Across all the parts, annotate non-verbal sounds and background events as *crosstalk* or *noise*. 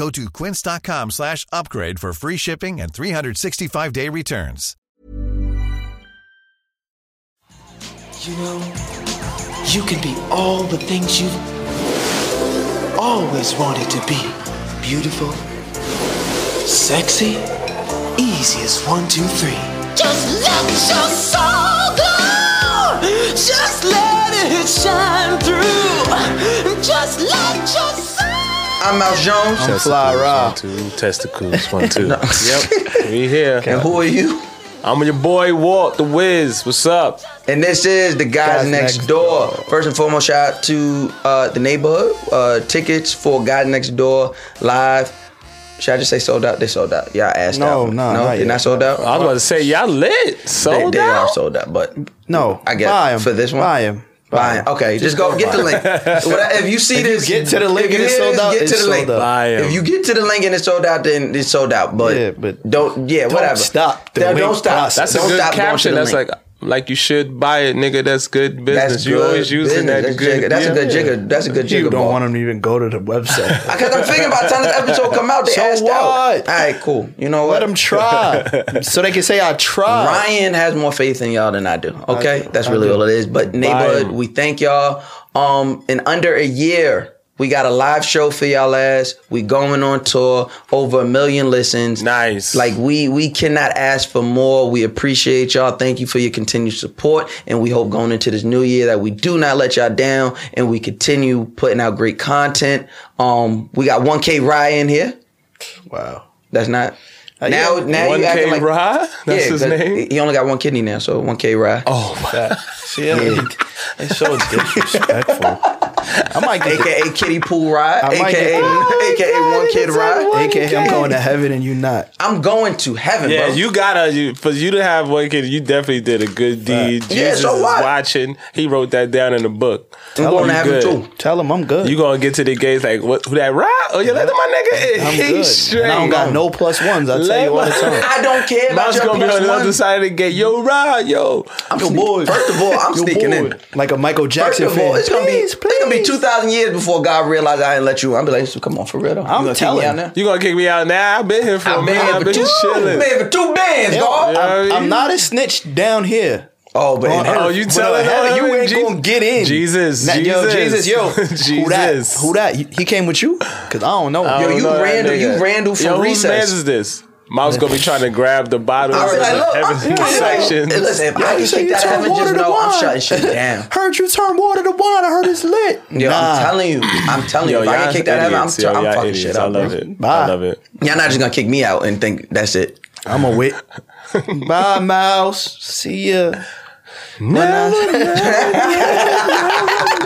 Go to quince.com slash upgrade for free shipping and 365-day returns. You know, you can be all the things you've always wanted to be. Beautiful, sexy, easy as one, two, three. Just let your soul go. Just let it shine through. I'm Mouse Jones. I'm Fly Rob. One, two, testicles, one, two. yep, we here. *laughs* And who are you? I'm your boy Walt the Wiz. What's up? And this is the guys, guys next, next door. door. First and foremost, shout out to uh, the neighborhood. Uh, tickets for Guys Next Door live. Should I just say sold out? They sold out. Y'all asked no, out. No, no, not they're not sold out. I was about to say y'all lit. Sold they, they out. are sold out, but no, I guess for this one, buy them. Buy Okay, just, just go, go get the link. *laughs* if you see if this, you get to the link and it's sold out. Get to the link. If you get to the link and it's sold out, then it's sold out. But, yeah, but don't. Yeah, don't whatever. Stop. Don't, don't stop. That's don't a good stop caption. That's like like you should buy it, nigga. That's good business. That's you good always using business. that That's good. Jigger. That's yeah. a good jigger. That's a good jigger. You don't ball. want them to even go to the website because I'm thinking about time this episode come out. They so asked what? out. All right, cool. You know what? Let them try, *laughs* so they can say I tried. Ryan has more faith in y'all than I do. Okay, I do. that's really all it is. But neighborhood, we thank y'all. Um, in under a year, we got a live show for y'all ass. We going on tour, over a million listens. Nice. Like we we cannot ask for more. We appreciate y'all. Thank you for your continued support. And we hope going into this new year that we do not let y'all down and we continue putting out great content. Um, we got 1K Ryan here. Wow. That's not uh, now, yeah. now 1K you acting like Rye? That's yeah, his name. He only got one kidney now, so 1K Rye. Oh, my. See, yeah. it's so disrespectful. I might get AKA the, Kitty Pool Ride, I AKA AKA One Kid Ride, AKA I'm going to heaven and you not. I'm going to heaven, yeah, bro. you gotta you, for you to have one kid. You definitely did a good deed. Right. Yeah, Jesus so what? is watching. He wrote that down in the book. I'm going to heaven too. Tell him I'm good. You gonna get to the gates like what? Who that ride? Oh, you let my nigga. I'm good. Straight. And I don't got no plus ones. I tell you all the time. I don't care about Mom's your gonna be plus on the one. other side of the gate. Yo, ride, yo. I'm Yo, sneak- boy. First of all, I'm sneaking in. like a Michael First Jackson of all, fan. it's gonna be Please, it's gonna be two thousand years before God realized I didn't let you. I'm be like, so come on, for real though. I'm you gonna telling. Keep me out there? You gonna kick me out now? I've been here for a I've been minute. here I've for been two, chilling. been here for two bands, Yo, dog. Yeah. I'm, I'm not a snitch down here. Oh, but Oh, heaven- Oh, you But telling in heaven, her? you ain't Je- gonna get in. Jesus, Nah, Yo, Jesus. Jesus, yo, *laughs* who that? Who that? He came with you? Cause I don't know. I Yo, don't you know Randall- you. Randall from Yo, whose Recess. man's is this? Mom's gonna be trying to grab the bottles I was in like, the look, heaven I'm- Listen, if I can you say kick you that turn heaven, water just to know I'm shutting shit down. Heard you turn water to wine. I heard it's lit. Yo, nah. I'm telling you, I'm telling you, if I can kick that heaven, I'm, Yo, I'm fucking idiots. shit I love bro. it. Bye. I love it. Y'all not just gonna kick me out and think that's it. I'm a wait. *laughs* Bye, mouse. See ya. *laughs*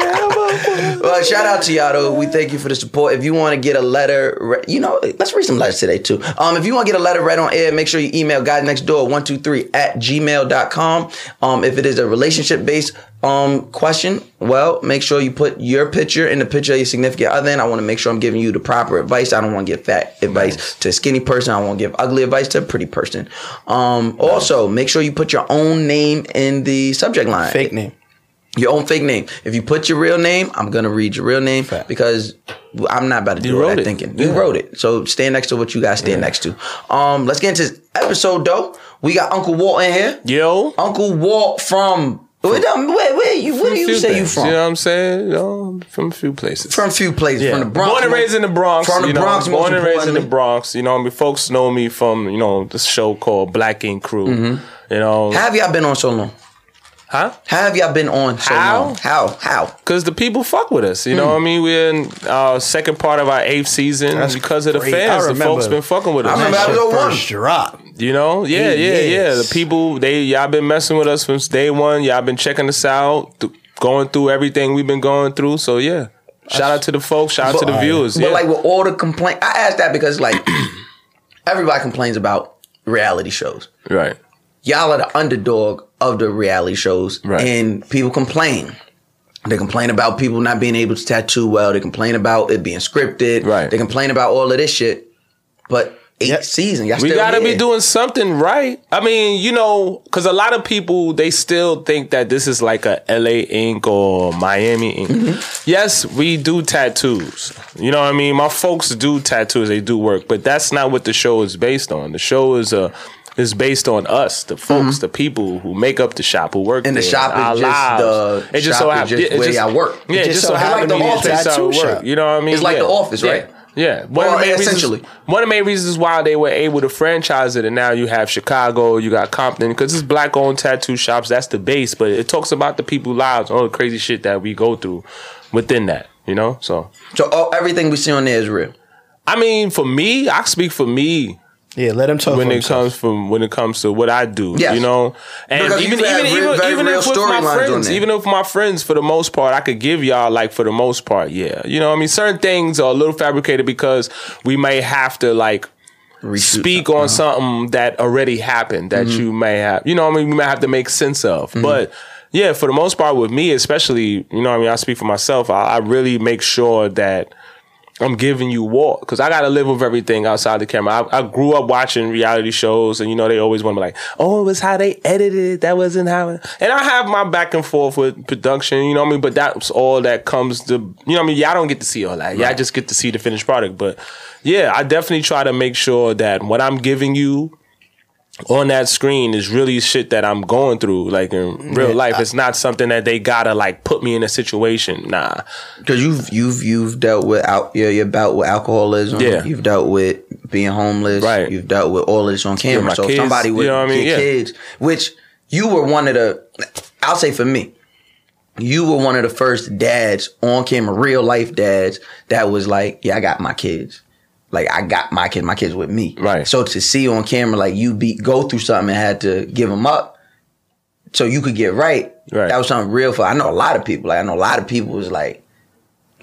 Well, shout out to y'all. We thank you for the support. If you want to get a letter, re- you know, let's read some letters today too. Um, if you want to get a letter read on air, make sure you email guys next door 123 at gmail.com. Um, if it is a relationship based um question, well, make sure you put your picture in the picture of your significant other. And I want to make sure I'm giving you the proper advice. I don't want to give fat advice to a skinny person. I won't give ugly advice to a pretty person. Um, also make sure you put your own name in the subject line Fake name. Your own fake name. If you put your real name, I'm gonna read your real name because I'm not about to do You that it. thinking. You wrote it, so stand next to what you guys stand next to. Um, let's get into this episode though. We got Uncle Walt in here. Yo, Uncle Walt from Where, where, where you? Where do you say you things, from? You know what I'm saying? You know, from a few places. From a few places. Yeah. From the Bronx. Born and raised in the Bronx. From the you know, Bronx, Born and raised in the. Bronx. You know, I mean, folks know me from you know this show called Black Ink Crew. Mm-hmm. You know, have y'all been on so long? Huh? How have y'all been on so How? long? How? How? Because the people fuck with us. You know Hmm. what I mean? We're in our second part of our eighth season That's because of the great. fans. I The folks been fucking with us. I remember That episode shit one. first drop. You know, yeah, Eight yeah, yeah. years. The people, they y'all been messing with us since day one. Y'all been checking us out, th- going through everything we've been going through. So yeah, shout out to the folks, shout out to the viewers. But yeah. like with all the complaint, I asked that because like *clears throat* everybody complains about reality shows. right, Y'all are the underdog of the reality shows, Right. and people complain. They complain about people not being able to tattoo well. They complain about it being scripted. Right. They complain about all of this shit. But eight Yep. seasons, y'all we gotta be doing something right. I mean, you know, because a lot of people they still think that this is like a LA ink or Miami ink. Mm-hmm. Yes, we do tattoos. You know what I mean? My folks do tattoos. They do work, but that's not what the show is based on. The show is a is based on us, the folks, the people who make up the shop, who work Mm-hmm. And the there, shop is our just lives. the- it just shop so happens just where y'all work. Yeah, It it just just so so happens to to be be a the how tattoo it work. shop. You know what I mean? It's like Yeah. The Office, right? Yeah, one Well, of the main essentially. reasons. One of the main reasons why they were able to franchise it, and now you have Chicago, you got Compton, because it's black-owned tattoo shops. That's the base, but it talks about the people's lives, all the crazy shit that we go through within that. You know, so So all, everything we see on there is real. I mean, for me, I speak for me Yeah, let him talk when it himself. comes from when it comes to what I do. Yes. You know, and Because even you've even real- even, even if with my friends, even if my friends, for the most part, I could give y'all like for the most part, yeah. You know, what I mean, certain things are a little fabricated because we may have to like Reshoot speak something. on something that already happened that Mm-hmm. you may have, you know, what I mean, we may have to make sense of, but. Yeah, for the most part, with me, especially, you know, what I mean, I speak for myself. I, I really make sure that I'm giving you war because I got to live with everything outside the camera. I, I grew up watching reality shows, and you know they always want to be like, "Oh, it was how they edited it. That wasn't how." It. And I have my back and forth with production, you know what I mean. But that's all that comes to, you know what I mean. Y'all don't get to see all that. Y'all just get to see the finished product. But yeah, I definitely try to make sure that what I'm giving you on that screen is really shit that I'm going through, like in real life. it's not something that they gotta like put me in a situation. Nah. Because you've you've you've dealt with out your your bout with alcoholism. Yeah. You've dealt with being homeless. Right. You've dealt with all of this on camera. my so kids, somebody with you know I mean? your Yeah. kids, which you were one of the, I'll say for me, you were one of the first dads on camera, real life dads that was like, yeah, I got my kids. Like I got my kids, my kids with me. Right. So to see on camera, like you be go through something and had to give them up, so you could get right. Right. That was something real for. I know a lot of people. Like I know a lot of people was like,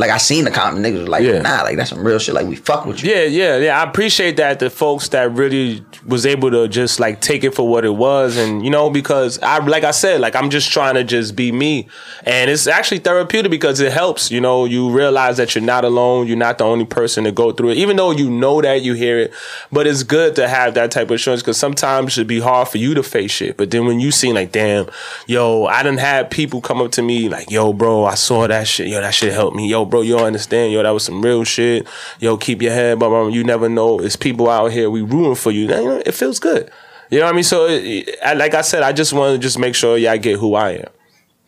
like I seen the comment niggas was like, Yeah. nah, like that's some real shit. Like we fuck with you. Yeah, yeah, yeah. I appreciate that the folks that really was able to just like take it for what it was, and you know, because I, like I said, like I'm just trying to just be me, and it's actually therapeutic because it helps. You know, you realize that you're not alone. You're not the only person to go through it, even though you know that you hear it. But it's good to have that type of assurance because sometimes it'd be hard for you to face shit. But then when you see like, damn, yo, I didn't have people come up to me like, yo, bro, I saw that shit. Yo, that shit helped me. Yo, bro, you don't understand. Yo, that was some real shit. Yo, keep your head, blah, blah, blah. You never know. It's people out here. We rooting for you. You know, it feels good. You know what I mean? So, it, I, like I said, I just want to just make sure y'all get who I am.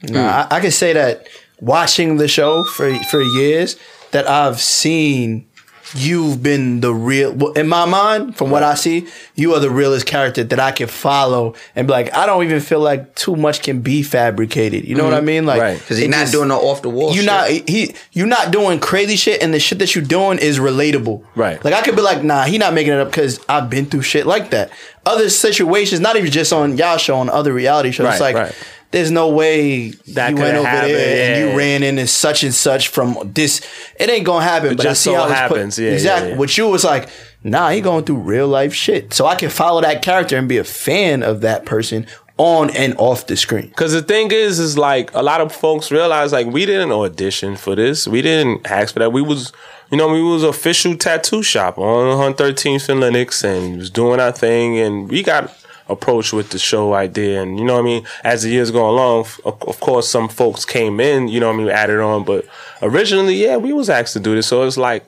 Nah, hmm. I, I can say that watching the show for for years, that I've seen you've been the real. well, In my mind, from what I see, you are the realest character that I can follow and be like. I don't even feel like too much can be fabricated. You know what mm-hmm. I mean? Like, Right. Because he's not just- doing no off the wall. you're not he you're not doing crazy shit and the shit that you're doing is relatable. Right. Like I could be like, nah, he not making it up because I've been through shit like that. Other situations, not even just on y'all show, on other reality shows. it's like right. There's no way That you went over happen, there and you ran into such and such from this. It ain't gonna happen. but I see so how happens, put yeah, yeah, exactly. yeah. What you was like, nah, he going through real life shit. So I can follow that character and be a fan of that person on and off the screen. Cause the thing is, is like a lot of folks realize like we didn't audition for this. We didn't ask for that. We was, you know, we was official tattoo shop on 113th and Lenox and was doing our thing and we got approached with the show idea and you know what I mean. As the years go along, of, course, some folks came in, you know what I mean, added on, but originally, yeah, we was asked to do this. So it's like.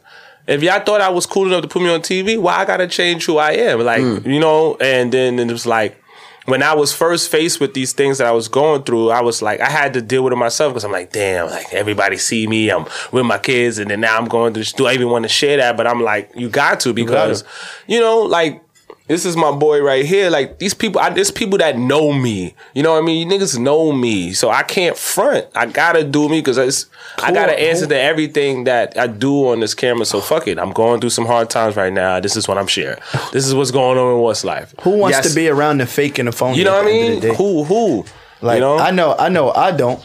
If y'all thought I was cool enough to put me on TV, why I gotta change who I am? Like, hmm. you know, and then it was like, when I was first faced with these things that I was going through, I was like, I had to deal with it myself because I'm like, damn, like everybody see me, I'm with my kids, and then now I'm going through. this. Do I even want to share that? But I'm like, you got to because, you know, like this is my boy right here. Like these people, I, there's people that know me. You know what I mean? You niggas know me, so I can't front. I gotta do me because I gotta answer to everything that I do on this camera. So fuck it. I'm going through some hard times right now. This is what I'm sharing. This is what's going on in what's life. Who wants Yes. to be around the fake and the phony? You know what I mean? of the day? Who? Who? Like you know? I know, I know, I don't.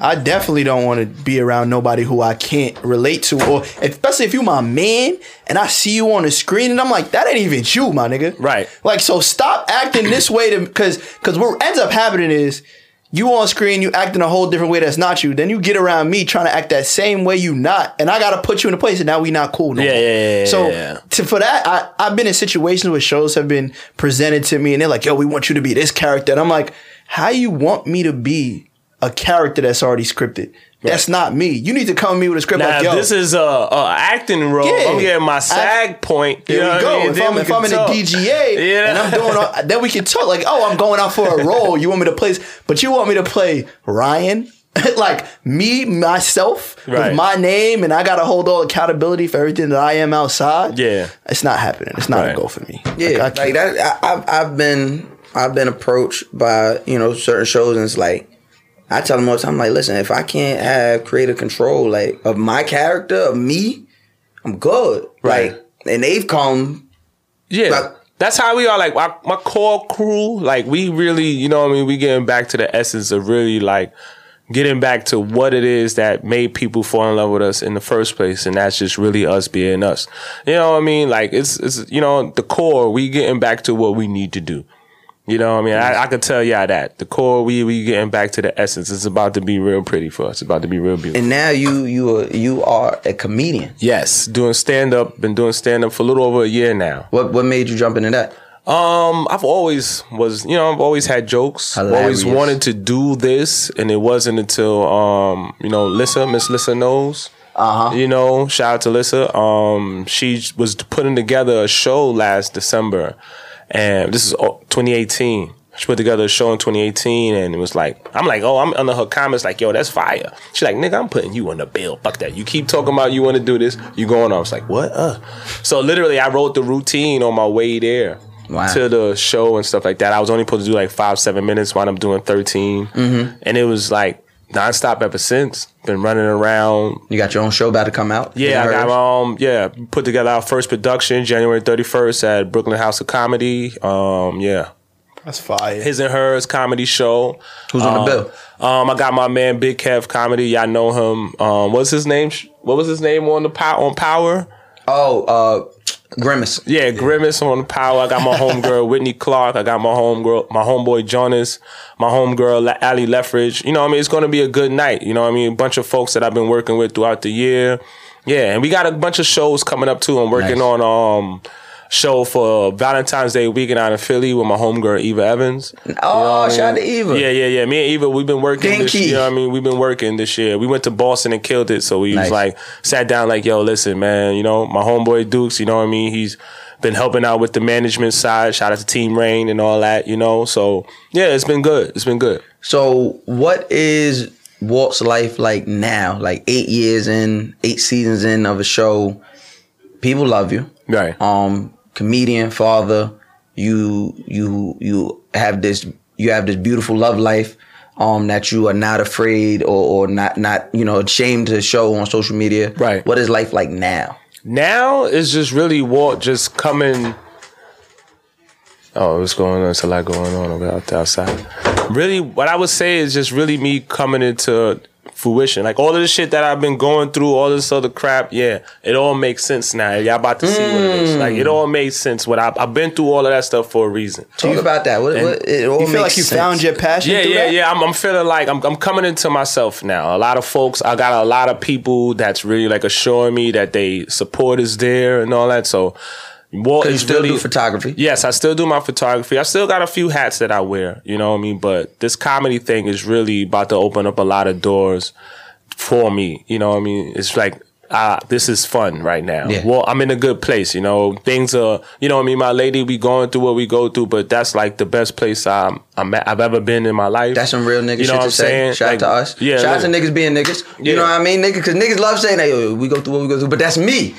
I definitely don't want to be around nobody who I can't relate to, or especially if you my man and I see you on the screen and I'm like, that ain't even you, my nigga. Right. Like, so stop acting this way to because because what ends up happening is you on screen, you acting a whole different way that's not you. Then you get around me trying to act that same way you not, and I gotta put you in a place, and now we not cool no Yeah, more. yeah, yeah, yeah, So yeah. to, for that, I I've been in situations where shows have been presented to me, and they're like, "Yo, we want you to be this character," and I'm like, "How you want me to be a character that's already scripted? That's not me. You need to come to me with a script Now, like, yo, this is a, a acting role. Yeah. I'm getting my I- sag point. You There know we go. I mean? If Then I'm, if I'm in talk. the DGA *laughs* Yeah. and I'm doing, all, then we can talk like, oh, I'm going out for a role. You want me to play, but you want me to play Ryan, *laughs* like me, myself, Right. with my name, and I got to hold all accountability for everything that I am outside. Yeah. it's not happening. It's not Right. a go for me. Yeah, Like, I like that. I, I've, I've been I've been approached by you know certain shows, and it's like I tell them all the time, like, listen, if I can't have creative control, like of my character, of me, I'm good. Right. Like, and they've come. Yeah. Like- that's how we are. Like my, my core crew, like we really, you know what I mean? We getting back to the essence of really like getting back to what it is that made people fall in love with us in the first place. And that's just really us being us. You know what I mean? Like it's, it's, you know, the core, we getting back to what we need to do. You know what I mean? I, I could tell y'all that. The core, we, we getting back to the essence. It's about to be real pretty for us. It's about to be real beautiful. And now you you are you are a comedian. yes. Doing stand up, been doing stand up for a little over a year now. What what made you jump into that? Um, I've always was, you know, I've always had jokes. I've always wanted to do this, and it wasn't until um, you know, Lissa, Miss Lissa knows. Uh huh. You know, shout out to Lissa. Um, she was putting together a show last December, and this is oh, 2018. She put together a show in 2018, and it was like, I'm like, oh, I'm under her comments, like, yo, that's fire. She like, nigga, I'm putting you on the bill. Fuck that. You keep talking about you want to do this, you going on. I was like, what? Uh. So literally, I wrote the routine on my way there Wow. to the show and stuff like that. I was only supposed to do like five, seven minutes. Wound up doing 13, Mm-hmm. and it was like nonstop ever since. Been running around. You got your own show about to come out. Yeah, I got hers? um yeah put together our first production January 31st at Brooklyn House of Comedy. Um yeah, that's fire. his and hers comedy show. Who's on the Um, bill? Um, I got my man Big Kev Comedy. Y'all know him. Um, what's his name? What was his name on the pow- on Power? Oh, uh, Grimace. Yeah, Grimace on power. I got my homegirl Whitney Clark. I got my homegirl, my homeboy Jonas, my homegirl Ali Leffridge. You know what I mean? It's going to be a good night. You know what I mean? A bunch of folks that I've been working with throughout the year. Yeah, and we got a bunch of shows coming up too. I'm working Nice. on um show for Valentine's Day weekend out in Philly with my homegirl Eva Evans. You know Oh, I shout out mean? to Eva. Yeah, yeah, yeah. Me and Eva, we've been working this Dinky. year. You know what I mean? We've been working this year. We went to Boston and killed it. So we Nice. was like, sat down like, yo, listen, man, you know, my homeboy Dukes, you know what I mean? He's been helping out with the management side. Shout out to Team Rain and all that, you know? So yeah, it's been good. It's been good. So, what is Walt's life like now? Like eight years in, eight seasons in of a show. People love you. Right. Um, comedian, father. You you you have this you have this beautiful love life. Um, that you are not afraid or, or not not you know ashamed to show on social media. Right. What is life like now? Now is just really Walt just coming. Oh, what's going on? It's a lot going on over out there outside. Really, what I would say is just really me coming into fruition. Like all of the shit that I've been going through, all this other crap, yeah, it all makes sense now. Y'all about to see what it is. Like it all makes sense. What I, I've been through all of that stuff for a reason. Talk about that. What, what, it all You feel makes like you sense. found your passion Yeah, yeah, that? yeah. I'm, I'm feeling like I'm, I'm coming into myself now. A lot of folks, I got a lot of people that's really like assuring me that they support is there and all that. So, Walt Cause you still really do photography. Yes, I still do my photography. I still got a few hats that I wear, you know what I mean? But this comedy thing is really about to open up a lot of doors for me. You know what I mean? It's like uh, this is fun right now. Yeah. Well, I'm in a good place. You know, things are, you know, what I mean, my lady, we going through what we go through, but that's like the best place I'm, I'm at, I've ever been in my life. That's some real nigga You know shit what I'm say. saying? Shout Like, out to us. Yeah. Shout out to niggas being niggas. You Yeah. know what I mean, nigga? Because niggas love saying that yo, we go through what we go through, but that's me.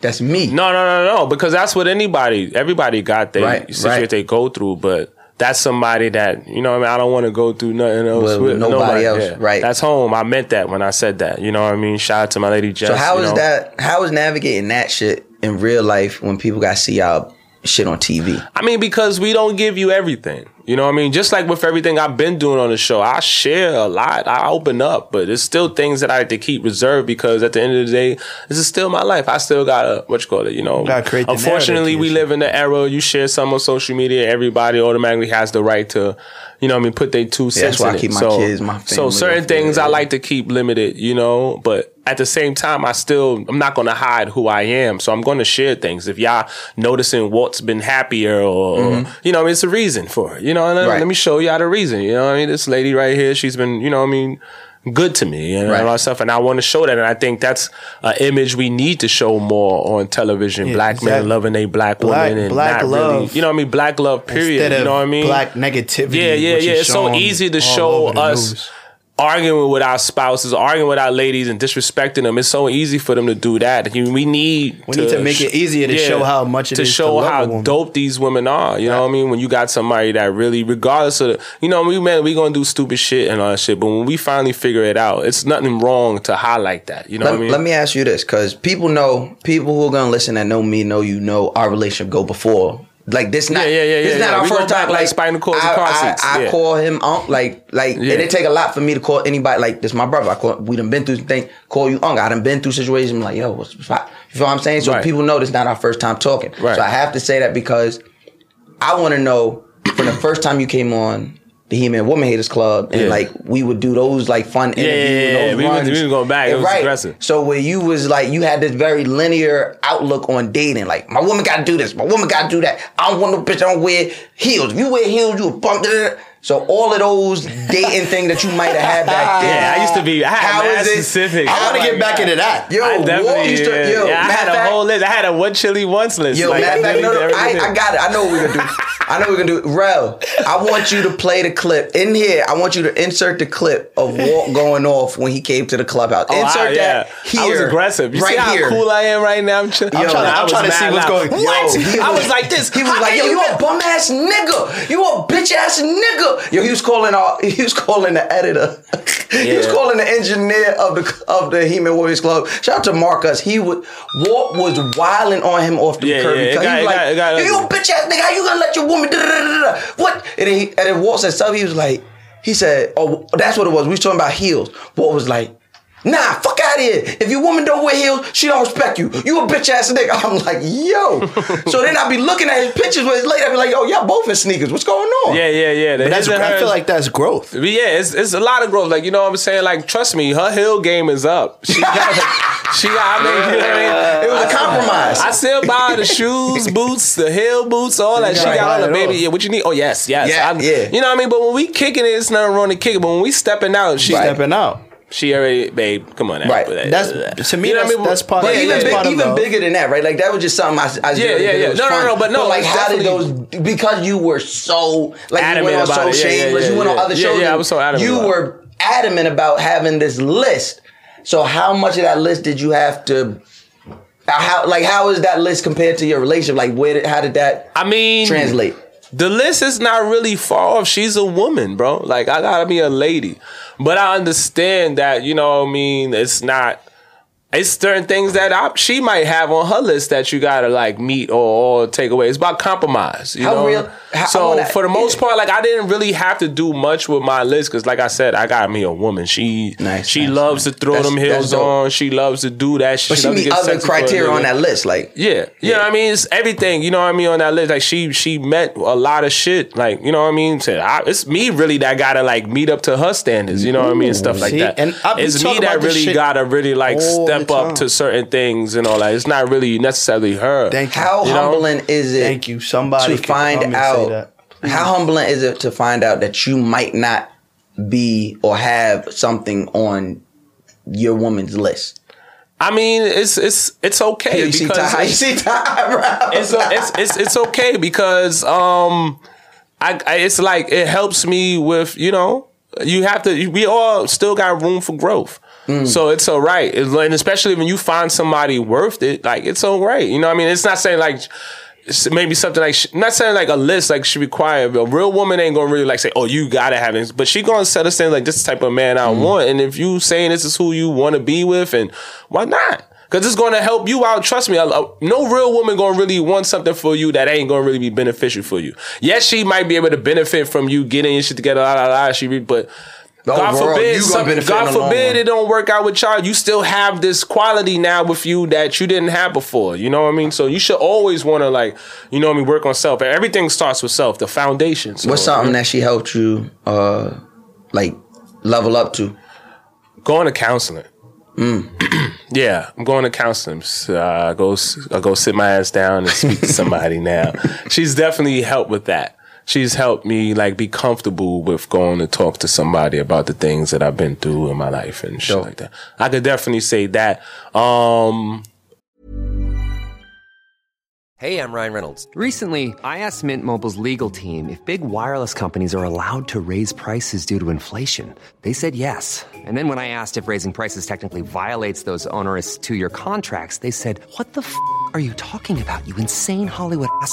That's me. No, no, no, no, because that's what anybody, everybody got their Right, situation right. they go through, but that's somebody that, you know what I mean, I don't want to go through nothing else With- with nobody else, right. That's home. I meant that when I said that. You know what I mean? Shout out to my lady Jess. So how is know? that? How is navigating that shit in real life when people got to see y'all shit on TV? I mean, because we don't give you everything. You know what I mean? Just like with everything I've been doing on the show, I share a lot. I open up, but there's still things that I have to keep reserved because at the end of the day, this is still my life. I still gotta what you call it, you know. Gotta create the Unfortunately, we live in the era you share some on social media, everybody automatically has the right to, you know, what I mean, put their two cents that's why in I it. keep my so, kids, my so certain things I like to keep limited, you know, but at the same time, I still I'm not gonna hide who I am. So I'm gonna share things. If y'all noticing Walt's been happier or, or, you know, it's a reason for it. You know, and Mm-hmm. Right. let me show y'all the reason. You know what I mean? This lady right here, she's been, you know what I mean, good to me and Right. all that stuff. And I want to show that. And I think that's an image we need to show more on television. Yeah, black men loving a black, Black- woman and black love. really, you know what I mean? Black love, period. You know what I mean? black negativity. Yeah, yeah, yeah. It's so easy to show us. Arguing with our spouses, arguing with our ladies, and disrespecting them. It's so easy for them to do that. We need We need to make it easier to show how much it to is to show a how dope these women are. You know what I mean? When you got somebody that really, regardless of the, you know, we man, we gonna do stupid shit and all that shit. But when we finally figure it out, it's nothing wrong to highlight that. You know Let, what I mean? let me ask you this, because people know people who are gonna listen that know me, know you, know our relationship go before. Like this, not Yeah, yeah, yeah, This yeah, not yeah. our We first time. like Like spinal cords and I, car I, seats, I yeah. call him unc. Like, like, Yeah. and it take a lot for me to call anybody. Like this, my brother. I call. We done been through things. Call you unc. I done been through situations. I'm like, yo, what's what's? You feel what I'm saying? So Right. people know this not our first time talking. Right. So I have to say that because I want to know from the first time you came on. The He-Man Woman Haters Club, and Yeah. like we would do those like fun interviews. yeah, yeah. We runs. we was going back. It And was aggressive. So where you was like you had this very linear outlook on dating, like my woman got to do this, my woman got to do that. I don't want no bitch. I don't wear heels. If you wear heels, you a punk. da, da, da. So all of those dating things that you might have had back *laughs* then. Yeah, I used to be. I had How mad it- specific. I want to get my back into that. Yo, I Walt definitely, used to, yeah, yo, yeah, I had of a fact- whole list. I had a what chili once list. Yo, Like, matter of fact, no, no, I, everything. I got it. I know what we're gonna do. I know what we're gonna do. Rel, I want you to play the clip in here. I want you to insert the clip of Walt going off when he came to the clubhouse. Oh, insert I, that yeah. here. I was aggressive. You right see how here. cool I am right now? I'm, ch- I'm trying to- I I'm trying to see what's going- What? I was- was like this. He was like, "Yo, you you a bum ass nigga. You a bitch ass nigga." Yo, he was calling our, *laughs* he was calling the editor. he was calling the engineer of the of the He-Man Warriors Club. Shout out to Marcus. He would Walt was wilding on him off the Yeah, curb. yeah, because got- he was like, got "Yo, you a bitch ass nigga. How you gonna let your woman? Da, da, da. What?" And then, he, and then Walt said something. He was like, he said, "Oh, that's what it was. We was talking about heels." Walt was like. Nah, fuck out of here. If your woman don't wear heels, she don't respect you. You a bitch ass nigga. *laughs* I'm like, yo. *laughs* so then I be looking at his pictures with his lady. I be like, yo, y'all both in sneakers. What's going on? Yeah, yeah, yeah. The But that's, his and I hers- feel like that's growth. But yeah, it's, it's a lot of growth. Like you know what I'm saying. Like trust me, her heel game is up. She got, *laughs* she got. I mean, you know what I mean. It was a compromise. I still buy the shoes, boots, the heel boots, all that. She gotta got all the it baby. all. Yeah, what you need? Oh yes, yes. Yeah, yeah. You know what I mean. But when we kicking it, it's nothing wrong to kick it. But when we stepping out, she Stepping out. She already, babe. Come on, now. Right. Uh, that's- to me, You know what that's- that's part But Yeah, even, yeah, big, part of even love. bigger than that, right? Like that was just something I, I Yeah, yeah, yeah. it was No, no, fun. no, but no, like how did those? Because you were so like you Adamant went on about so it. Yeah, yeah, shameless. yeah, you went on other shows. yeah, I was so adamant You about it. were adamant about having this list. So how much of that list did you have to? How like how is that list compared to your relationship? Like where did how did that I mean, translate? The list is not really far off. She's a woman, bro. Like I gotta be a lady, but I understand that you know. what I mean, it's not. It's certain things that I, she might have on her list that you gotta like meet or, or take away. It's about compromise. You How know? real- how- so wanna- for the most yeah. part, like I didn't really have to do much with my list because, like I said, I got me a woman. She Nice, she nice, loves nice. to throw That's- them heels on. She loves to do that. She, But she meet other sexy for a criteria on that list. Like Yeah, you know what I mean. It's everything. You know what I mean on that list. Like she, she met a lot of shit. Like you know what I mean. Said I, it's me really that gotta like meet up to her standards. You know what I mean, and stuff like see? that. And it's me that really shit gotta really like the step up to certain things and all that. It's not really necessarily her. Thank you. how You know? humbling is it? Thank you. Somebody to find come and say out that. how humbling is it to find out that you might not be or have something on your woman's list I mean, it's it's it's okay. You because Ty, *laughs* it's- see Ty, bro. it's, it's it's it's okay because um I, I it's like it helps me with you know you have to we all still got room for growth Mm. so it's all right It's and especially when you find somebody worth it like it's all right you know what I mean it's not saying like maybe something like not saying like a list like she require a real woman ain't gonna really like say oh you gotta have this but she gonna set a standard like this type of man I mm. want and if you saying this is who you want to be with and why not Cause it's gonna help you out. Trust me, a- a- no real woman gonna really want something for you that ain't gonna really be beneficial for you. Yes, she might be able to benefit from you getting your shit together. La la la. She, but God overall, forbid, you gonna some- benefit in God forbid it don't work out with y'all. You still have this quality now with you that you didn't have before. You know what I mean? So you should always want to like, you know what I mean, work on self. Everything starts with self, the foundation. So, What's something that she helped you, uh, like level up to? going to counseling. *clears throat* yeah, I'm going to counseling. So, uh, I go, I go sit my ass down and speak to *laughs* somebody now. She's definitely helped with that. She's helped me like be comfortable with going to talk to somebody about the things that I've been through in my life and shit Dope. like that. I could definitely say that. Um, Hey, I'm Ryan Reynolds. Recently, I asked Mint Mobile's legal team if big wireless companies are allowed to raise prices due to inflation. They said yes. And then when I asked if raising prices technically violates those onerous two year contracts, they said, What the f are you talking about, you insane Hollywood ass?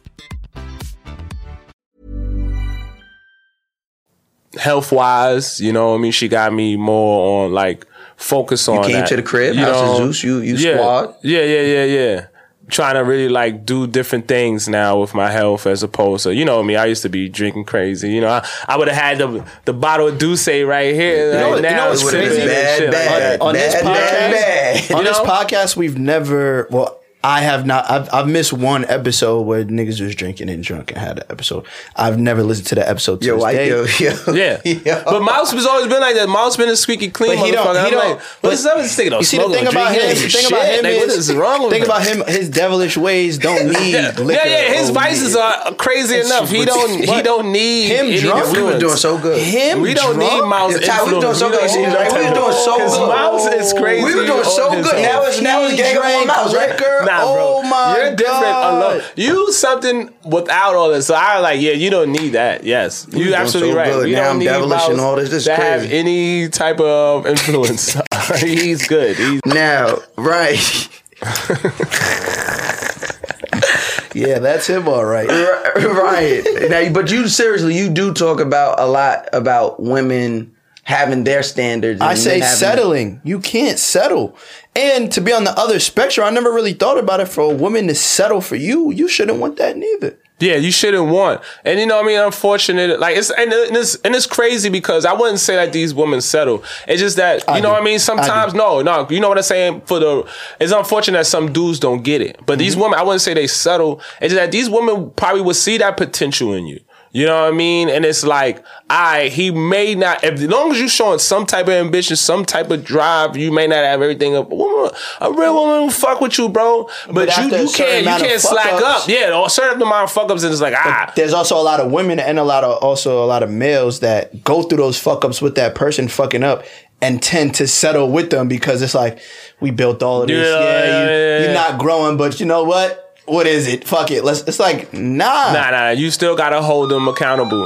health wise, you know, what I mean, she got me more on like focus on. You came that, to the crib, House of Zeus, you- you yeah, squad? Yeah, yeah, yeah, yeah. Trying to really like do different things now with my health as opposed to you know I me. I used to be drinking crazy. You know, I, I would have had the the bottle of D'USSÉ right here. know like, what- you know what's it's It would've crazy been bad, like bad, that. On this bad, bad, podcast- bad. On this know? podcast, we've never. Well, I have not. I've, I've missed one episode where niggas was drinking and drunk and had an episode. I've never listened to the episode. To Yo, this I, day. yo, *laughs* yo, Yeah, yo. but Mouse has always been like that. Mouse been a squeaky clean But he don't. motherfucker. He I'm don't. like, what is up? This nigga don't You see the thing about him. The thing about him Like, what is is wrong with Think about him. His devilish ways don't *laughs* need liquor. Yeah, yeah, his vices weed. are crazy enough. He don't. He don't need him any drunk- we were doing so good. Him. We don't drunk? need Mouse Yeah, we was doing so good. we was doing so good. Mouse is crazy. We were doing so good. Now it's now it's gang on drank mouse, right? Bro. Oh my You're different alone. You something without all this. So I was like, yeah, you don't need that. Yes, you absolutely so right. good. We Now don't I'm need devilish and all this. This is to have any type of influence. *laughs* *laughs* He's good. He's Now, right, Yeah, that's him. All right. *laughs* right. Now, but you seriously, you do talk about a lot about women having their standards. I say settling. You can't settle. And to be on the other spectrum, I never really thought about it. For a woman to settle for you, you shouldn't want that neither. Yeah, you shouldn't want. And you know, what I mean, unfortunate. Like it's and, it's and it's crazy because I wouldn't say that these women settle. It's just that you I know do. what I mean. Sometimes I no, no. You know what I'm saying? For the it's unfortunate that some dudes don't get it. But these Mm-hmm. women, I wouldn't say they settle. It's just that these women probably would see that potential in you. You know what I mean? And it's like, I he may not. If, as long as you're showing some type of ambition, some type of drive, you may not have everything. A, woman, a real woman fuck with you, bro. But, But you you can't you can't slack fuck-ups- up. Yeah, or certain amount of fuck ups, and it's like ah. There's also a lot of women and a lot of also a lot of males that go through those fuck ups with that person fucking up and tend to settle with them because it's like we built all of this. Yeah, Yeah, yeah, you, yeah. you're not growing, but you know what? What is it? Fuck it. Let's. It's like nah. Nah, nah. You still gotta hold them accountable,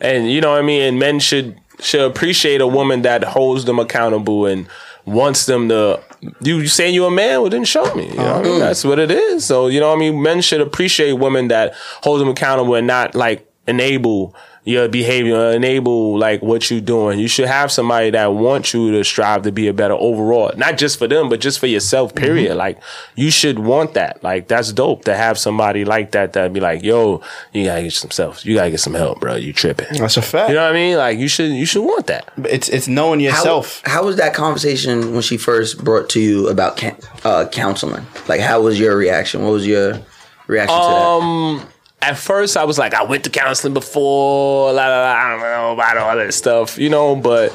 and you know what I mean. And men should should appreciate a woman that holds them accountable and wants them to. You, you saying you a man? Well, then show me. You know what I mean? Uh-huh. That's what it is. So you know what I mean. Men should appreciate women that hold them accountable and not like enable your behavior, enable like what you're doing. You should have somebody that wants you to strive to be a better overall, not just for them, but just for yourself. Period. Mm-hmm. Like you should want that. Like that's dope to have somebody like that that be like, yo, you gotta get some self, you gotta get some help, bro. You tripping. That's a fact. You know what I mean? Like you should you should want that. It's it's knowing yourself. how was that conversation when she first brought to you about can, uh, counseling? Like, how was your reaction? What was your reaction to that? Um, at first I was like, I went to counseling before, la, la, la, I don't know about all that stuff, you know, but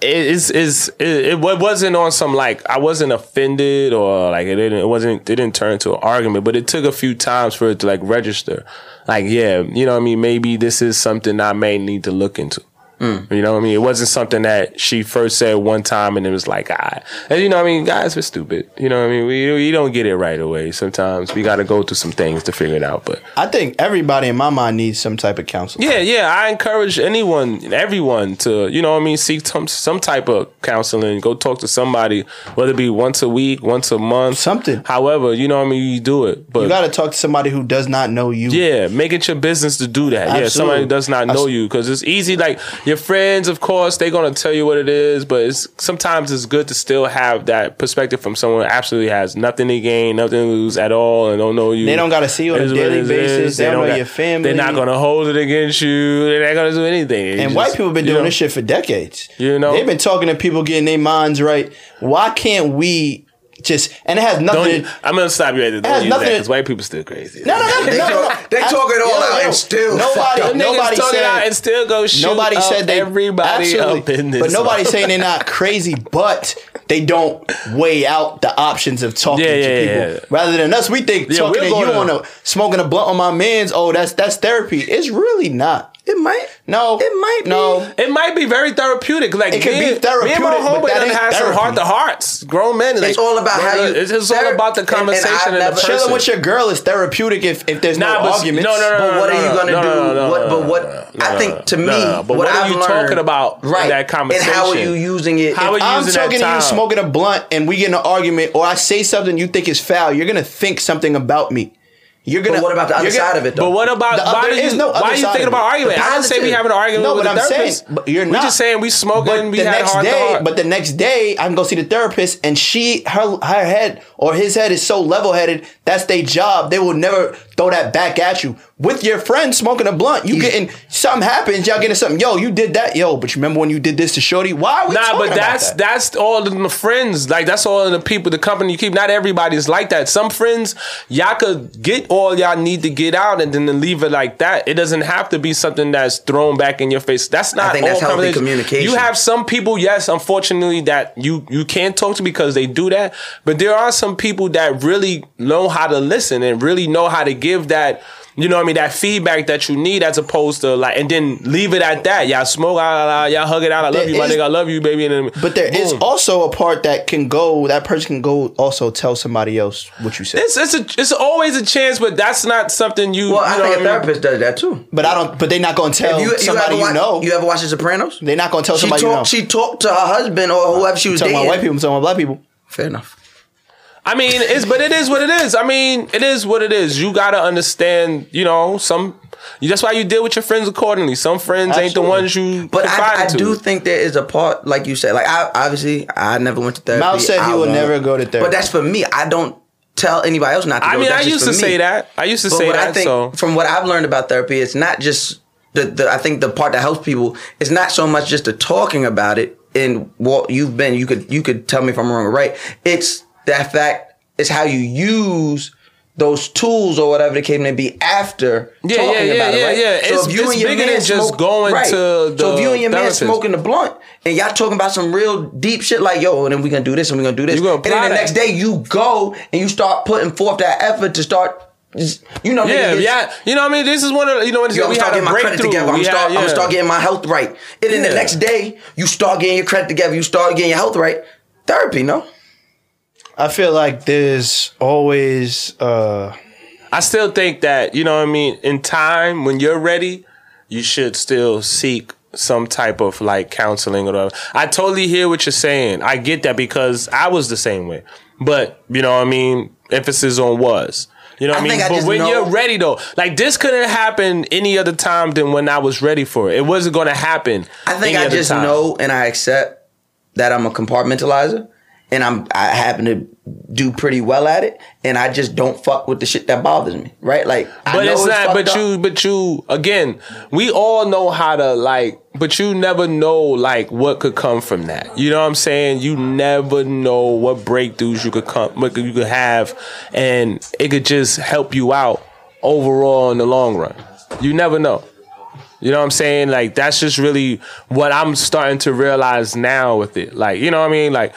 it is is it, it wasn't on some like I wasn't offended or like it didn't it wasn't it didn't turn into an argument, but it took a few times for it to like register. Like, yeah, you know I mean, maybe this is something I may need to look into. You know what I mean? It wasn't something that she first said one time and it was like, ah. And you know what I mean? Guys, we're stupid. You know what I mean? We, we don't get it right away. Sometimes we got to go through some things to figure it out. But I think everybody in my mind needs some type of counseling. yeah, yeah, I encourage anyone, everyone to, you know what I mean, seek some, some type of counseling. Go talk to somebody, whether it be once a week, once a month. Something. However, you know what I mean? You do it. But You got to talk to somebody who does not know you. yeah, make it your business to do that. Yeah, somebody who does not know Abs- you because it's easy. Like your friends, of course, they're gonna tell you what it is, but it's sometimes it's good to still have that perspective from someone who absolutely has nothing to gain, nothing to lose at all, and don't know you. They don't gotta see you on a daily basis. They don't know got- your family. They're not gonna hold it against you. They're not gonna do anything. And just- white people have been you doing know. this shit for decades. You know? they've been talking to people getting their minds right. Why can't we just? And it has nothing. Don't, I'm gonna stop you right there. has Don't use that nothing- because white people still crazy. no, no, no, They no, no, talk- they no. talk it all Yo, out yo, and still nobody, up. Nobody niggas talk it out and still go shoot nobody up said they everybody absolutely, up in this. but nobody's saying they're not crazy, but they don't weigh out the options of talking Yeah, to people. yeah. Rather than us, we think Yeah, talking to you on a smoking a blunt on my man's. Oh, that's that's therapy. It's really not. It might. No, It might be. No, It might be very therapeutic. Like It can me, be Me and my but homeboy that done had some heart to hearts. Grown men. Like, It's all about how you- It's, it's all about the and- and conversation I've and, the never- person. chilling with your girl is therapeutic if if there's Nah, no but arguments. no, no, no, But what no, are you gonna no, do? no, no, what, but what I think to me, but what, what are you learned, talking about in right? that And how are you using it? How are you I'm using that talking to you smoking a blunt and we get in an argument or I say something you think is foul, you're gonna think something about me. You're gonna But what about the other you're gonna- side of it, though? But what about The why other- you, no why are you thinking about arguing? I didn't say we having an argument No, with but the I'm therapist. saying, but you're we not. just saying we smoking. But we the had next day, but the next day, I can go see the therapist, and she, her, her head or his head is so level headed. That's their job. They will never throw that back at you. With your friend smoking a blunt, you getting something happens. Y'all getting something. Yo, you did that. Yo, but you remember when you did this to Shorty? Why are we Nah, but that's that? that's all of the friends. Like that's all of the people, the company you keep. Not everybody's like that. Some friends, y'all could get all y'all need to get out, and then leave it like that. It doesn't have to be something that's thrown back in your face. That's not. think that's all healthy communication. You have some people, yes, unfortunately, that you you can't talk to because they do that. But there are some people that really know how to listen and really know how to give that. You know what I mean? That feedback that you need as opposed to like, and then leave it at that. Y'all smoke, ah, y'all hug it out. I love There you, my nigga. I love you, baby. And then, But there is boom. also a part that can go. That person can go also tell somebody else what you said. It's it's a, it's always a chance, but that's not something you. well, you I think a what mean? therapist does that too. but I don't. But they're not going to tell If somebody ever you watch, know. You ever watch The Sopranos? they're not going to tell She somebody you know. She talked to her husband or whoever she was talking dating. about white people. I'm talking about black people. Fair enough. I mean, it's but it is what it is. I mean, it is what it is. You gotta understand. You know, some. That's why you deal with your friends accordingly. Some friends ain't the ones you. But I, I to. do think there is a part, like you said, like I obviously I never went to therapy. Mal said he I will won't. never go to therapy. But that's for me. I don't tell anybody else not to I go. mean, That's I used to me. say that. I used to But say what that. I think, so from what I've learned about therapy, it's not just the, the. I think the part that helps people is not so much just the talking about it and what you've been. You could you could tell me if I'm wrong or right. It's that fact. is how you use those tools or whatever the case may be after Yeah, talking yeah, yeah, about it. yeah, Right? yeah. It's- it's bigger than just going to the so if you and your man smoking the blunt and y'all talking about some real deep shit like yo, and then we gonna do this and we gonna do this, gonna and then the that. next day you go and you start putting forth that effort to start. just- You know, yeah, nigga, yeah. You know, what I mean, this is one of the- you know what Yo, I'm start getting my credit together. I'm start, had- I'm gonna start getting my health right. And then the next day, you start getting your credit together. You start getting your health right. Therapy, no? I feel like there's always. uh I still think that, you know what I mean, in time, when you're ready, you should still seek some type of like counseling or whatever. I totally hear what you're saying. I get that because I was the same way. But, you know what I mean, emphasis on was. You know what I, I mean? I but when know- you're ready though, like this couldn't happen any other time than when I was ready for it. It wasn't gonna happen. I think I just time. know and I accept that I'm a compartmentalizer and I'm I happen to do pretty well at it and I just don't fuck with the shit that bothers me. Right? Like I But know it's not. But up. you. But you. Again, we all know how to like. But you never know like what could come from that. You know what I'm saying? You never know what breakthroughs you could come, what you could have, and it could just help you out overall in the long run. You never know. You know what I'm saying? Like that's just really what I'm starting to realize now with it. Like, you know what I mean? Like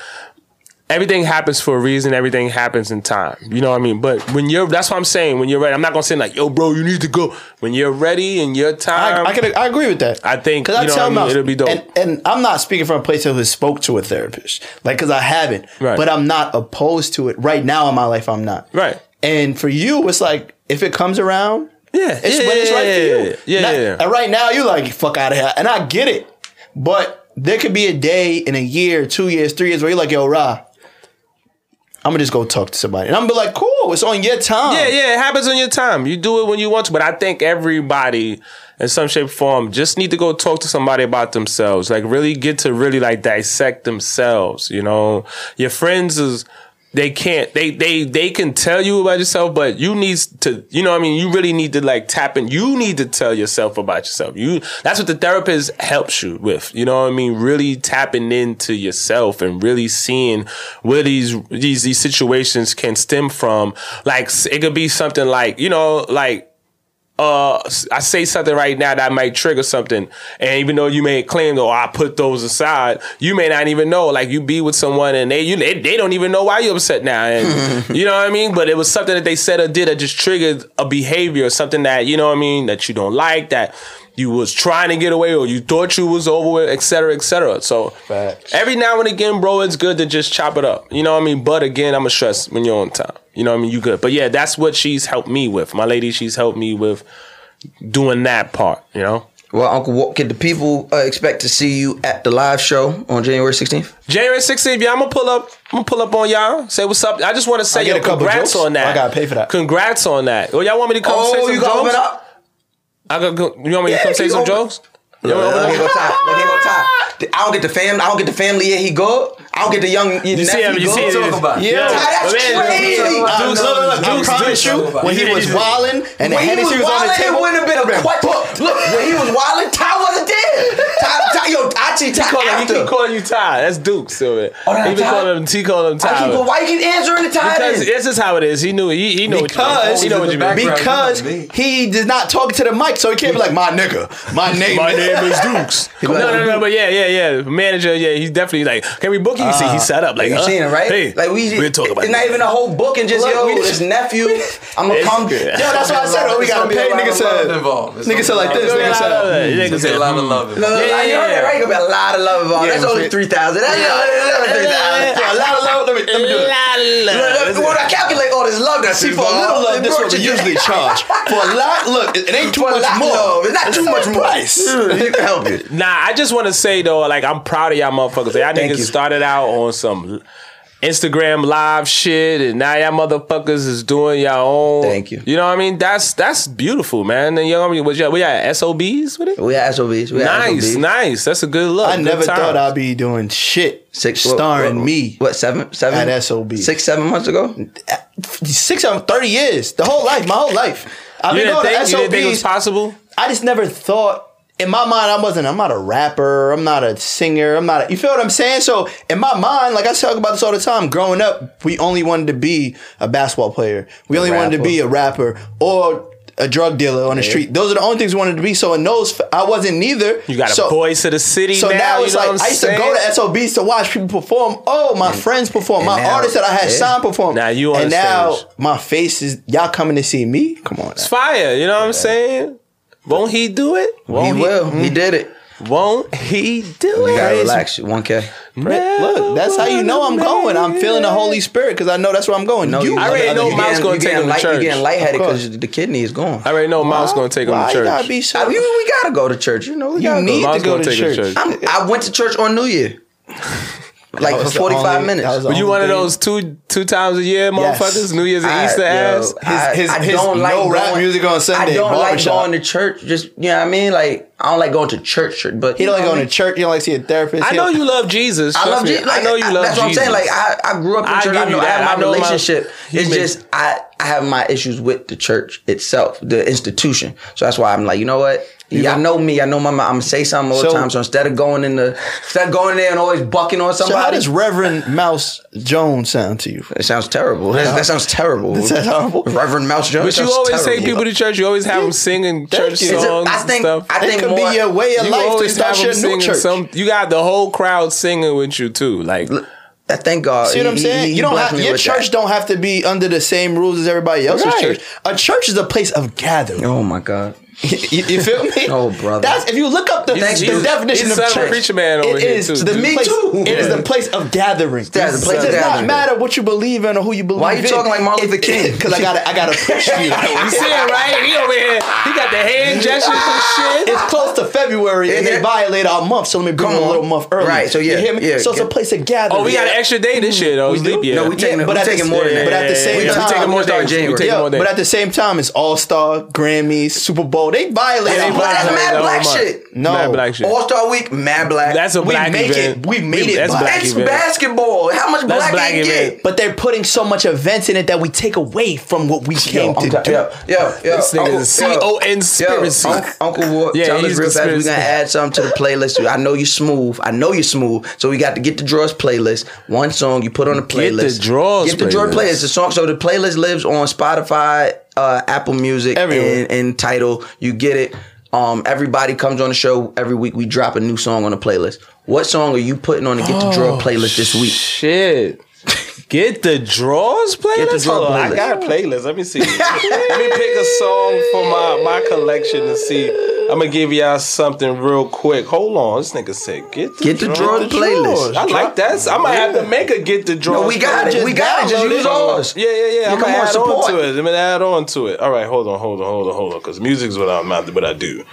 everything happens for a reason, everything happens in time. You know what I mean? But when you're that's what I'm saying, when you're ready, I'm not gonna say like, yo, bro, you need to go. When you're ready and your time, I can I agree with that. I think, because I know what I mean, it'll be dope. And, and I'm not speaking from a place of who spoke to a therapist, like because I haven't. Right. But I'm not opposed to it right now in my life. I'm not. Right. And for you, it's like if it comes around, yeah, it's yeah, when it's right for you. Yeah, Not- yeah. And right now, you like fuck out of here, and I get it. But there could be a day in a year, two years, three years where you're like, yo, Ra. I'm gonna just go talk to somebody, and I'm gonna be like, "Cool, it's on your time." Yeah, yeah, it happens on your time. You do it when you want to. But I think everybody, in some shape or form, just need to go talk to somebody about themselves. Like really get to really like dissect themselves. You know, your friends is they can't they they they can tell you about yourself, but you need to you know I mean. You really need to like tap in. You need to tell yourself about yourself. You that's what the therapist helps you with. You know what I mean. Really tapping into yourself and really seeing where these these these situations can stem from. Like it could be something like you know like uh, I say something right now that might trigger something, and even though you may claim, "Oh, I put those aside," you may not even know. Like you be with someone, and they you they, they don't even know why you're upset now, and *laughs* you know what I mean. But it was something that they said or did that just triggered a behavior, or something that you know what I mean that you don't like, that you was trying to get away, or you thought you was over with, et cetera, et cetera. So every now and again, bro, it's good to just chop it up. You know what I mean. But again, I'm a stress when you're on time. You know what I mean. You good. But yeah, that's what she's helped me with. My lady, she's helped me with doing that part, you know? Well, Uncle, what could the people uh, expect to see you at the live show on January 16th? January 16th, yeah, I'm gonna pull up. I'm gonna pull up on y'all. Say what's up. I just want to say I yo, congrats on that. I gotta pay for that. Congrats on that. Oh, y'all want me to come Oh, say some you jokes? open up? I got. go- You want me to come say some open- jokes? You Look, want me to look, open here up? go Ty. Look, here go Ty. I don't get the fam. I don't get the family. Yeah, he good. I don't get the young. You see him? You see him? Talk about it. Yeah. That's man, crazy. Uh, look, look, look, I Dukes, promise you, when he was wilding and the he was Hennessy was, on the wilding, it table, wouldn't have been a question. Look, when he was wilding, Ty wasn't there. *laughs* Ty, Ty, yo, I see Ty Call him, he after. keep calling you Ty. That's Duke, Sylvan. Oh, that's he been calling him. He calling him Ty. I keep, but why you keep answering the Ty? because then? this is how it is. He knew. He, he knew. because what. He know what you mean. because you know me. he did not talk to the mic, so he can't be like my nigga. My *laughs* name, My name is *laughs* Dukes. no, no, no, but yeah, yeah, yeah. Manager, yeah, he's definitely like, can we book you? You see, he set up like, you huh? seen it, right? Hey, like we, we'll talk about It's not even a whole book and just Look, yo, we- this nephew. *laughs* I'm gonna come. Yo, that's why I said, oh, we gotta pay. a lot Nigga said, love involved. It's nigga said like this. lot of Nigga Nigga said, said, nigga said, a lot of love hmm. No, involved. Yeah, you heard yeah. that right? Gonna be a lot of love involved. Yeah, That's only three thousand. That's only three thousand. a lot of love. Let me, let me do it. When I calculate all this love that's See, for a little love, this is what we usually charge. For a lot, look, it, it ain't too much more. it's not too much more. Price. *laughs* You can help it. Nah, I just want to say though, like I'm proud of y'all motherfuckers. Y'all Thank niggas started out on some Instagram live shit, and now y'all motherfuckers is doing y'all own. Thank you. You know what I mean? That's that's beautiful, man. And you know what I mean? Was y'all, we got SOBs with it? We had SOBs. We had Nice, SOBs. nice. That's a good look. I Good never time. thought I'd be doing shit Six, what- starring what- me. What seven? Seven At SOB. Six, seven months ago. Six, seven, 30 years. The whole life, my whole life. I've You been didn't, going think, to you didn't think it was possible? I just never thought in my mind I wasn't I'm not a rapper, I'm not a singer, I'm not a, you feel what I'm saying? So in my mind, like I talk about this all the time, growing up, we only wanted to be a basketball player. We only wanted to be a rapper or a drug dealer on the street. Those are the only things we wanted to be. So in those I wasn't neither. You got a so, voice of the city So now. now, it's like I used to go to SOBs to watch people perform. Oh, my friends perform. My now- artists that I had yeah. signed perform. Now you on and now stage. my face is y'all coming to see me. Come on, It's fire. You know what I'm saying? Won't he do it? Won't he will. He did it. Won't he do it? You it? gotta relax. One K. Look, that's how you know I'm going. I'm feeling the Holy Spirit because I know that's where I'm going. No, you, you, I already you know Miles going to you take getting him to light, church. You getting lightheaded because the kidney is gone. I already know Miles gonna take him Why to you gotta be so? I mean, we gotta go to church. You know, we You gotta need go. to Miles go gonna take him church. to church. I'm, I went to church on New Year. *laughs* like for 45 only- minutes. that was the Were you only one of those two two times a year Yes. motherfuckers? New Year's and I- Easter yo, ass. I, his- I his don't like no rap going- music on Sunday, I don't like going to church. Just you know what I mean. Like I don't like going to church, church but He don't like you know going what to church. He don't like seeing a therapist. I know you love Jesus. I love. Jesus. Like, I know you love That's Jesus. what I'm saying. Like I, I grew up in I church. give I know, you I that. have I my know relationship. he it's just I I have my issues with the church itself, the institution. So that's why I'm like, you know what? Y'all know me. I know my. I'm gonna say something all the So- time. So instead of going in the, instead of going in there and always bucking on somebody. So how does Reverend Mouse Jones sound to you? it sounds terrible. That, that sounds terrible. That horrible? Reverend Mouse Jones. But you sounds always take people to church. You always have them singing church you. songs Is it- I and think stuff. I It think could more, be your way of you life to always start have your them new singing church. some. You got the whole crowd singing with you too. Like I thank God. See what I'm saying? he- he you don't have your church that. don't have to be under the same rules as everybody else's Right. church. A church is a place of gathering. Oh my God. *laughs* you, you feel me? Oh, brother. That's if you look up the, He's- the he's- definition he's of the son of a church. preacher man over it here, is too. the Me place, too. It is Yeah. the place of gathering. Yeah, the place it of does not matter what you believe in or who you believe in. Why are you in. talking like Martin Luther King? *laughs* Because I gotta, I gotta push *laughs* you. you see it, right? He over here. He got the hand gestures and shit. It's close to February and Yeah. they violate our month, so let me bring Come a little month early. Right, so yeah, you hear me? yeah, so it's a place of gathering. Oh, we got an extra day this year though. We It's do? No, we taking, Yeah, we but at taking more than that. but at the same time- we taking more we start taking- we January. Yeah, but at the same time, it's All Star, Grammys, Super Bowl. They violate. Yeah, they But that's violate mad the black month. shit. No. Mad black shit. All Star Week, mad black. That's a We black make event. it- we made it That's black. black it's event. basketball. How much That's black, black you get? But they're putting so much events in it that we take away from what we came I'm to t- do. Yo, yo, yo. This nigga is a Uncle- C-O-N conspiracy. Uncle, Uncle Ward, Yeah, tell us real fast. We're gonna add something to the playlist. I know you smooth. I know you smooth. So we got to get the drawers playlist. One song you put on the playlist. Get the playlist. Drawers Get the drawer playlist. playlist. The song. So the playlist lives on Spotify, uh, Apple Music, Everywhere. and, and Title. You get it. Um, everybody comes on the show every week. We drop a new song on the playlist. What song are you putting on the Get the Draw playlist this week? Shit. *laughs* Get the draws playlist. Get the Hold on, I got a playlist. Let me see. Let me pick a song for my my collection to see. I'm gonna give y'all something real quick. Hold on, this nigga said get the Get the drawer playlist. I like that. I might have to make a get the drawers. No, we got it. We got it. Just use ours. Yeah, yeah, yeah. I'm come gonna on, add support. on to it. I'm gonna add on to it. All right, hold on, hold on, hold on, hold on. Because music's what I'm not what I do.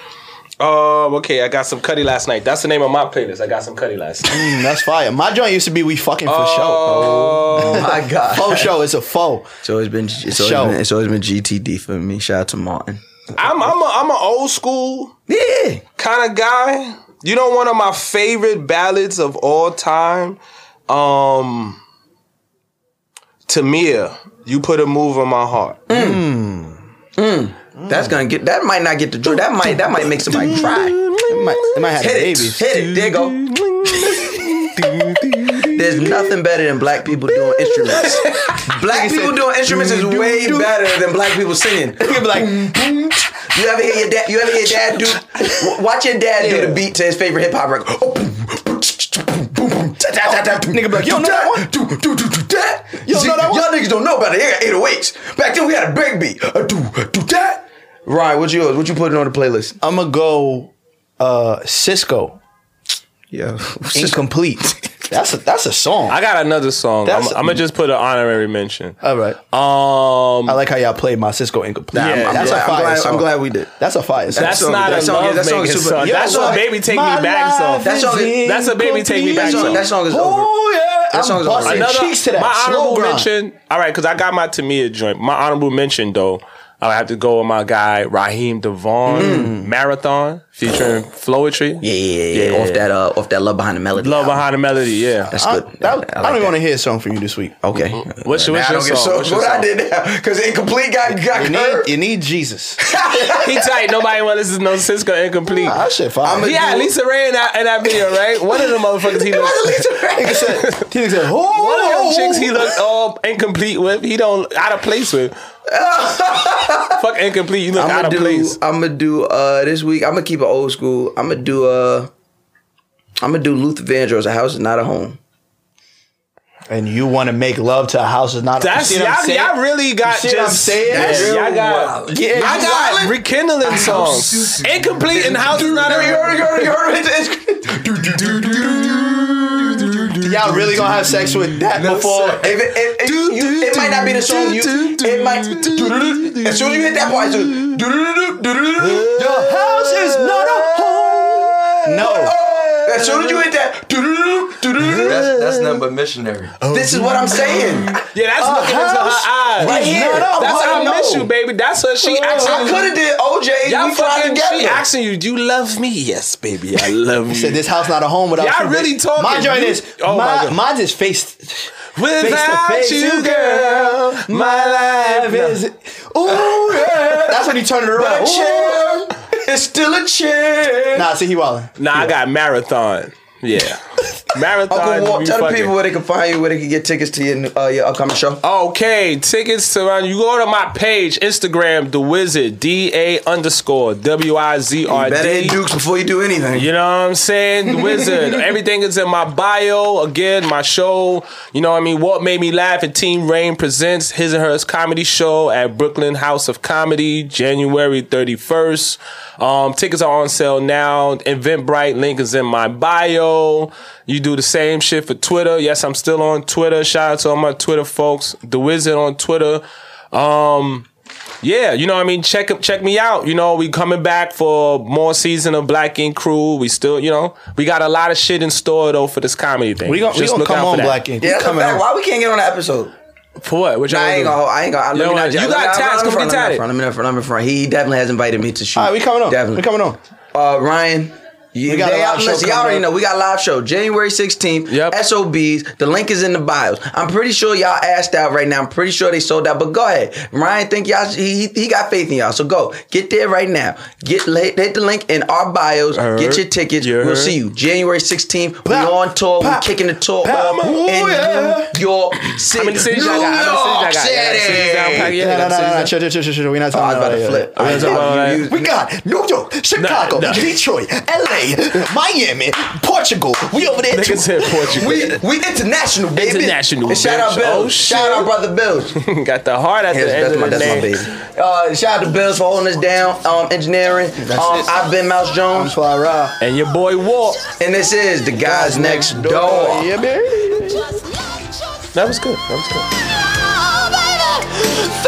Um, okay, I got some Cuddy last night. That's the name of my playlist. I got some Cuddy last night. Mm, that's fire. My joint used to be we fucking for show. Oh *laughs* my God. Faux show. It's a faux. It's always been it's always Show. been, it's always been GTD for me. Shout out to Martin. I'm I'm a, I'm an old school Yeah. kind of guy. You know, one of my favorite ballads of all time. Um, Tamia, you put a move on my heart. That's gonna get that might not get the joy. That might that might make somebody cry. It might, it might have Hit it. babies. Hit it. There you go. *laughs* There's nothing better than black people doing instruments. Black people doing instruments is way better than black people singing. You be like, You ever hear your dad? You ever hear your dad do? Watch your dad do the beat to his favorite hip hop record. Oh, boom, boom, boom, boom, ta, ta, ta, ta, Nigga be like, you don't know that one? Do, do, do, do, that. You don't See, know that one? Y'all niggas don't know about it. They got 808s. Back then we had a big beat. Uh, do, do that. Ryan, what's yours? What you putting on the playlist? I'm gonna go uh Sisqó. Yeah. Incomplete. That's a that's a song. I got another song. I'm, That's- I'm gonna just put an honorary mention. All right. Um, I like how y'all played my Sisqó Incomplete. Nah, I'm- I'm that's glad- a I'm fire glad- I'm glad we did. That's a fire song. that's song- not that a song- love that song is making super- song. Yeah, That's that a song- baby take me My back song. life That song is- That's a baby take me back That song, song. that song is over. Oh yeah, That I'm song is busting overrated. Another, cheeks to that. my Slow honorable grind. mention. All right, because I got my Tamia joint. My honorable mention though, I would have to go with my guy Raheem DeVaughn Marathon featuring Floetry. Yeah, yeah, yeah, yeah. Off that, uh, off that love behind the melody. Love album. behind the melody. Yeah. That's I, good. that- I I like don't even want to hear a song from you this week. Okay. What's- what's Now your song? so- What's your what I did now? Because incomplete got got You need you need Jesus. *laughs* he tight. Nobody want to listen to no Sisqó incomplete. I should fire. Yeah, had Lisa Ray in that, in that video, right? One of the motherfuckers he *laughs* looked. Nigga said, he said, oh, One of them chicks he looked all incomplete with. He don't out of place with. *laughs* Fuck incomplete. You look I'm out gonna of do. place. I'm gonna do uh this week. I'm gonna keep it old school. I'm gonna do uh. I'm gonna do Luther Vandross. A house is not a home. And you want to make love to a house is not. That's you see what I'm y'all, saying? y'all really got You see what I'm just saying? Yeah, That's y'all real got wild. Yeah, y'all you got wildin'. rekindling songs. Incomplete and house is not a You heard, you heard, you heard it. *laughs* Y'all really gonna have sex with that before? If it, if, if you, it might not be the song you. It might. As soon as you hit that part, it's Your house is not a home. No. As soon as you hit that, That's, that's nothing but missionary. Oh, this is what I'm saying. Yeah, that's looking into her eyes. Right here. no, That's I how I know. miss you, baby. That's her. She asking I you. could have did OJ. Y'all we tried fucking. She together. asking you, "Do you love me?" Yes, baby, I love *laughs* you. Said this house not a home without Y'all you. really bitch. talking. My joint You- is Oh my my, God. mine's is face. Without face to you, face, girl, my life is. Ooh yeah. That's when you turn it around. But a chair. It's still a chair. Nah, see he wildin'. Nah, I got marathon. Yeah, *laughs* marathon. Uncle Walt, tell the people where they can find you, where they can get tickets to your uh, your upcoming show. Okay, tickets to run. You go to my page, Instagram, the Wizard, D A underscore W I Z R You better D. hit Dukes before you do anything. You know what I'm saying? The Wizard. *laughs* Everything is in my bio. Again, my show. You know what I mean? What Made Me Laugh and Team Rain presents His and Hers Comedy Show at Brooklyn House of Comedy, January 31st. Um, tickets are on sale now. Eventbrite link is in my bio. You do the same shit for Twitter. Yes, I'm still on Twitter. Shout out to all my Twitter folks. The Wizard on Twitter. Um, yeah, you know what I mean? Check check me out. You know, we coming back for more season of Black Ink Crew. We still, you know, we got a lot of shit in store though for this comedy thing. We gonna, we gonna look come on. Black Ink. Yeah, We that's a coming fact. Why we can't get on the episode? For what? What y'all Nah, I ain't gonna gonna. I ain't gonna. You Let me know not what? You Let me got not- tats, let me come get tatted. Let me not front. Let me not front. He definitely has invited me to shoot. All right, we coming on. Definitely. We coming on. Uh, Ryan. You, We got a they live out- show listen, y'all already up. know we got a live show January 16th. Yep. SOBs. The link is in the bios. I'm pretty sure y'all asked out right now. I'm pretty sure they sold out. But go ahead, Ryan. Think y'all? He, he got faith in y'all. So go get there right now. Get hit the link in our bios. Heard. Get your tickets. You we'll see you January 16th. We Pop. on tour. Pop. We kicking the tour Pop. off Ooh, in yeah. New York City. How many cities New y'all got? How many cities y'all got? Y'all got York cities down pat? City. Yeah, No, no, no, no, chill, chill, chill, chill, chill. We're not Oh, talking was about about to flip. yet. We're not talking about Nah, that. you- We got New York, Chicago, nah. Detroit, LA, Miami, Portugal. We over there too. Niggas said Portugal. We we international, baby. International, And shout out bitch. Bills. Oh, shout out brother Bills. *laughs* got the heart at Yes, the end that's of my the that's my baby. Uh, shout out to Bills for holding us down. Um, engineering. Um, I've been Mouse Jones, Fly. And your boy Walt. and this is the guys next door. Yeah, baby. That was good. That was good. Feeling oh